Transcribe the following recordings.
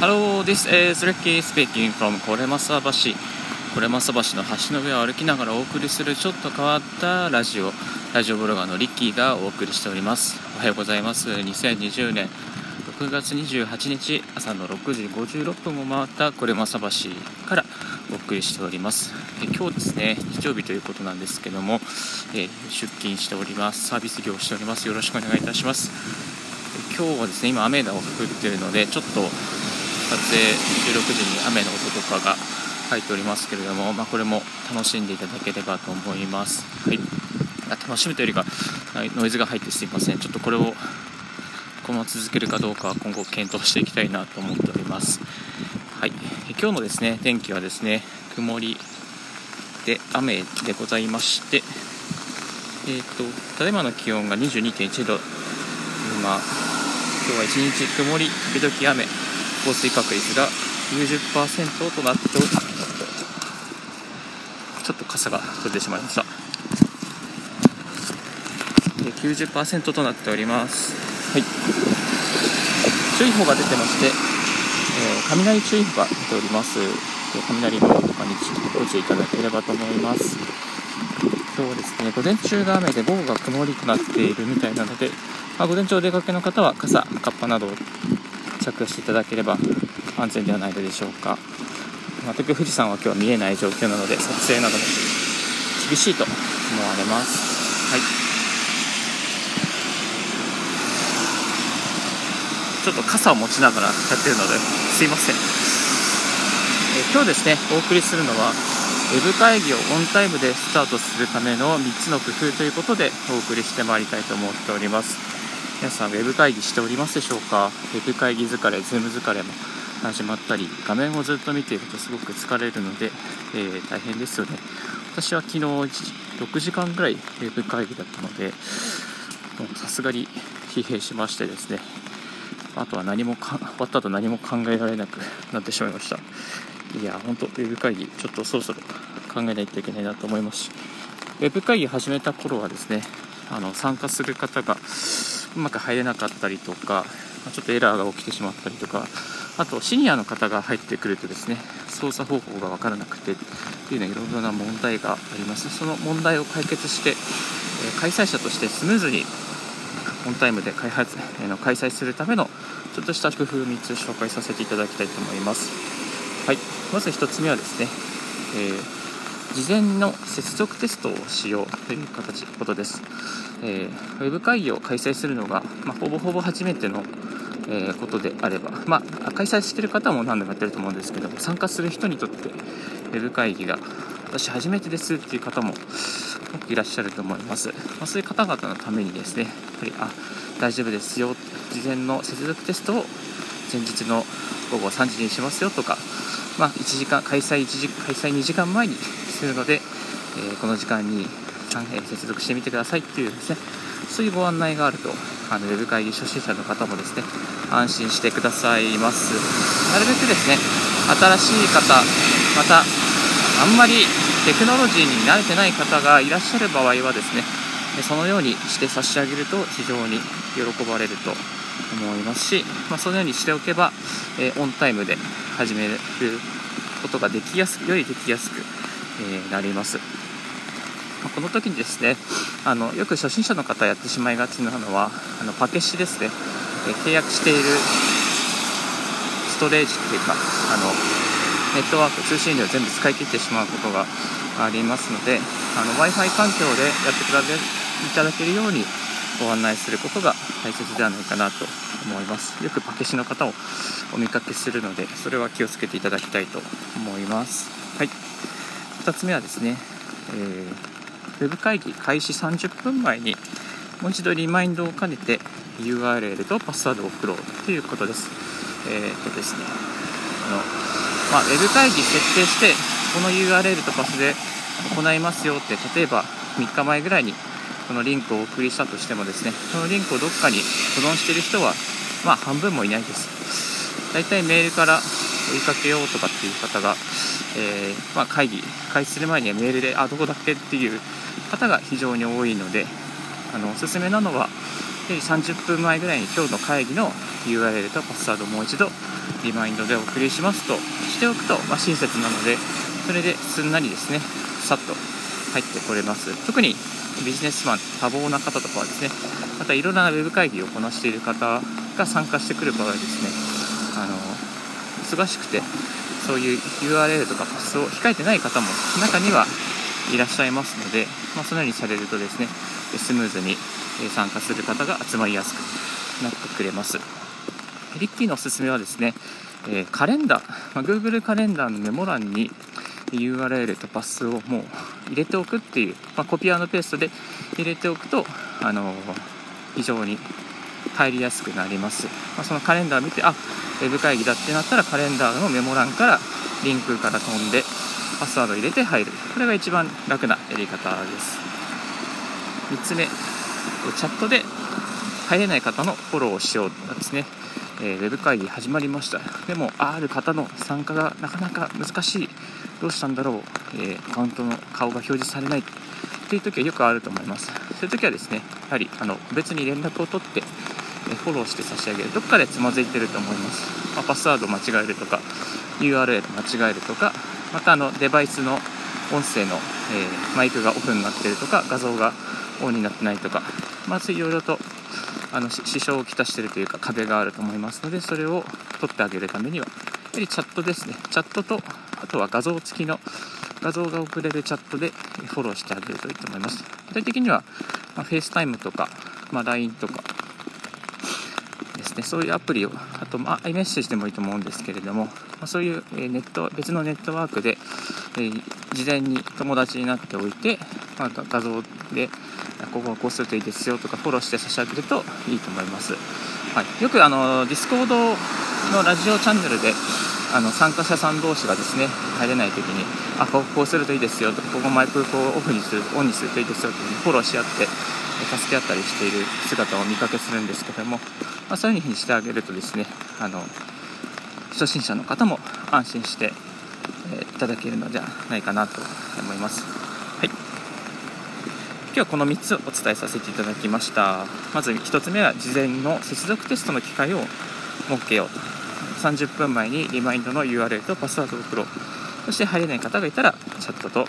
Hello, this is Ricky speaking from これまさ橋。これまさ橋の橋の上を歩きながらお送りするちょっと変わったラジオ。ラジオブロガーのリッキーがお送りしております。おはようございます。2020年6月28日朝の6時56分を回ったこれまさ橋からお送りしております。え今日ですね日曜日ということなんですけども、え出勤しております。サービス業をしております。よろしくお願いいたします。今日はですね今雨が降っているのでちょっと撮影収録時に雨の音とかが入っておりますけれども、まあ、これも楽しんでいただければと思います、はい、楽しむというよりかノイズが入ってすいません。ちょっとこれをこの続けるかどうかは今後検討していきたいなと思っております。はい。今日のですね天気はですね曇りで雨でございましてえーと、ただいまの気温が22.1度。今今日は一日曇り時々雨。降水確率が90%となっておりちょっと傘が取れてしまいました。90%となっております。はい。注意報が出てまして、えー、雷注意報が出ております。雷のとかにご注意いただければと思います。今日ですね。午前中が雨で午後が曇りとなっているみたいなので、まあ、午前中お出かけの方は傘カッパなどを着用していただければ安全ではないでしょうか。全く富士山は今日は見えない状況なので撮影なども厳しいと思われます。はい。ちょっと傘を持ちながらやってるのですいません、え今日ですねお送りするのはウェブ会議をオンタイムでスタートするための3つの工夫ということでお送りしてまいりたいと思っております。皆さんウェブ会議しておりますでしょうか？ウェブ会議疲れ、ズーム疲れも始まったり画面をずっと見ているとすごく疲れるので、えー、大変ですよね。私は昨日6時間ぐらいウェブ会議だったのでさすがに疲弊しましてですね。あとは何もか終わった後何も考えられなくなってしまいました。いや本当ウェブ会議ちょっとそろそろ考えないといけないなと思いますし。ウェブ会議始めた頃はですねあの参加する方がうまく入れなかったりとかちょっとエラーが起きてしまったりとかあとシニアの方が入ってくるとですね操作方法が分からなくてっていうのいろいろな問題があります。その問題を解決して、開催者としてスムーズにオンタイムで開発、えの開催するためのちょっとした工夫を3つ紹介させていただきたいと思います。はい。まず1つ目はですね、えー事前の接続テストをしようという形ことです、えー、ウェブ会議を開催するのが、まあ、ほぼほぼ初めての、えー、ことであれば、まあ、開催してる方も何度もやってると思うんですけども参加する人にとってウェブ会議が私初めてですっていう方も多くいらっしゃると思います、まあ、そういう方々のためにですねやっぱりあ大丈夫ですよ事前の接続テストを前日の午後3時にしますよとかまあ、1時間開催1時開催2時間前にするので、えー、この時間に、え接続してみてくださいっていうですね。そういうご案内があるとあのウェブ会議初心者の方もですね安心してくださいます。なるべくですね新しい方またあんまりテクノロジーに慣れてない方がいらっしゃる場合はですねそのようにして差し上げると非常に喜ばれると思いますし、まあ、そのようにしておけば、えー、オンタイムで始めることができやすくよりできやすく、えー、なります。ま、この時にですねあのよく初心者の方やってしまいがちなのはあのパケシですね、え、契約しているストレージっていうかあのネットワーク通信量全部使い切ってしまうことがありますので w i f i 環境でやってくだいただけるようにご案内することが大切ではないかなと思います。よくパケシの方をお見かけするのでそれは気をつけていただきたいと思います。はい。2つ目はですね、えー、ウェブ会議開始30分前にもう一度リマインドを兼ねて URL とパスワードを送ろうということです。えー、っとですねあの、まあ、ウェブ会議設定してこの URL とパスで行いますよって例えば3日前ぐらいにこのリンクをお送りしたとしてもですねそのリンクをどっかに保存してる人はまあ半分もいないです。大体メールから追いかけようとかっていう方が、えー、まあ、会議開始する前にはメールであどこだっけっていう方が非常に多いのであのおすすめなのは30分前ぐらいに今日の会議の URL とパスワードをもう一度リマインドでお送りしますとしておくと、まあ、親切なのでそれですんなりですねさっと入ってこれます。特にビジネスマン多忙な方とかはですねまたいろんなウェブ会議をこなしている方が参加してくる場合ですねあの忙しくてそういう URL とかパスを控えてない方も中にはいらっしゃいますので、まあ、そのようにされるとですねスムーズに参加する方が集まりやすくなってくれます。リッキーのおすすめはですね、えカレンダー、まあ、Google カレンダーのメモ欄に URL とパスをもう入れておくっていう、まあ、コピーペーストで入れておくと、あの非常に入りやすくなります、まあ、そのカレンダー見てあウェブ会議だってなったらカレンダーのメモ欄からリンクから飛んでパスワード入れて入る。これが一番楽なやり方です。3つ目チャットで入れない方のフォローをしよう。ですね。えー、ウェブ会議始まりました。でもある方の参加がなかなか難しい。どうしたんだろう、えー、アカウントの顔が表示されない。という時はよくあると思います。そういう時はですねやはりあの別に連絡を取って、えフォローして差し上げる。どっかでつまずいてると思います、まあ、パスワード間違えるとか URL 間違えるとかまたあのデバイスの音声の、えー、マイクがオフになってるとか画像がオンになってないとかまずいろいろとあの支障をきたしているというか壁があると思いますのでそれを取ってあげるためにはやはりチャットですね。チャットとあとは画像付きの画像が送れるチャットでフォローしてあげるといいと思います。具体的には、まあ、FaceTime とか、まあ、LINE とかですね。そういうアプリをあと、まあ、iMessage でもいいと思うんですけれども、まあ、そういうネット別のネットワークで、えー、事前に友達になっておいて、まあ、画像でここはこうするといいですよとかフォローして差し上げるといいと思います、はい、よくあのディスコードのラジオチャンネルであの参加者さん同士がですね入れない時にあこここうするといいですよとかここマイクこうオフにするオンにするといいですよとフォローし合って助け合ったりしている姿を見かけするんですけども、まあ、そういう風にしてあげるとですねあの初心者の方も安心して、えいただけるのではないかなと思います。はい。今日はこの3つをお伝えさせていただきました。まず1つ目は事前の接続テストの機会を設けようと。30分前にリマインドの URL とパスワードを送ろう。そして入れない方がいたらチャットと、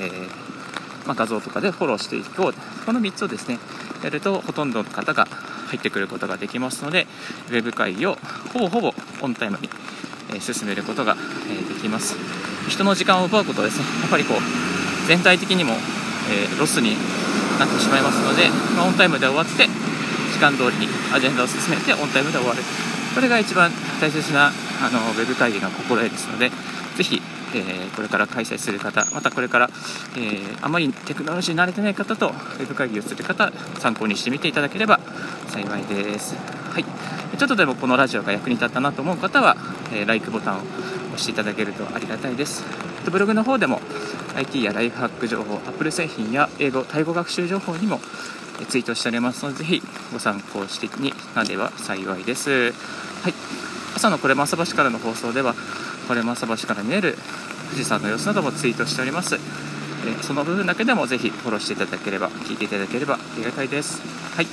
えー、まあ、画像とかでフォローしていこう。この3つをですねやるとほとんどの方が入ってくることができますのでウェブ会議をほぼほぼオンタイムに、え進めることが、えできます。人の時間を奪うことはですね。やっぱりこう全体的にもえ、ロスになってしまいますので、まあ、オンタイムで終わって時間通りにアジェンダを進めてオンタイムで終わる。これが一番大切なあのウェブ会議の心得ですのでぜひ、えー、これから開催する方またこれから、えー、あまりテクノロジーに慣れてない方とウェブ会議をする方参考にしてみていただければ幸いです。はいちょっとでもこのラジオが役に立ったなと思う方は、えー、LIKE ボタンを押していただけるとありがたいです。ブログの方でも IT やライフハック情報、Apple 製品や英語、タイ語学習情報にもツイートしておりますので、ぜひご参考してになれば幸いです。はい、朝のこれも朝橋からの放送では、これも朝橋から見える富士山の様子などもツイートしております。えその部分だけでもぜひフォローしていただければ、聞いていただければありがたいです。はい。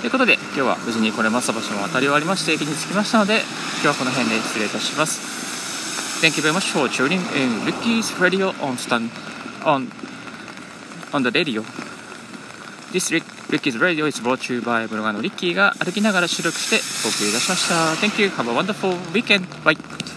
ということで、今日は無事にこれも朝橋も渡り終わりまして、駅に着きましたので、今日はこの辺で失礼いたします。Thank you very much for tuning in Ricky's Radio on stand on on the radio. This Ricky's Radio is brought to you by ブロガーのリッキーが歩きながら収録してお送りいたしました。Thank you. Have a wonderful weekend. Bye.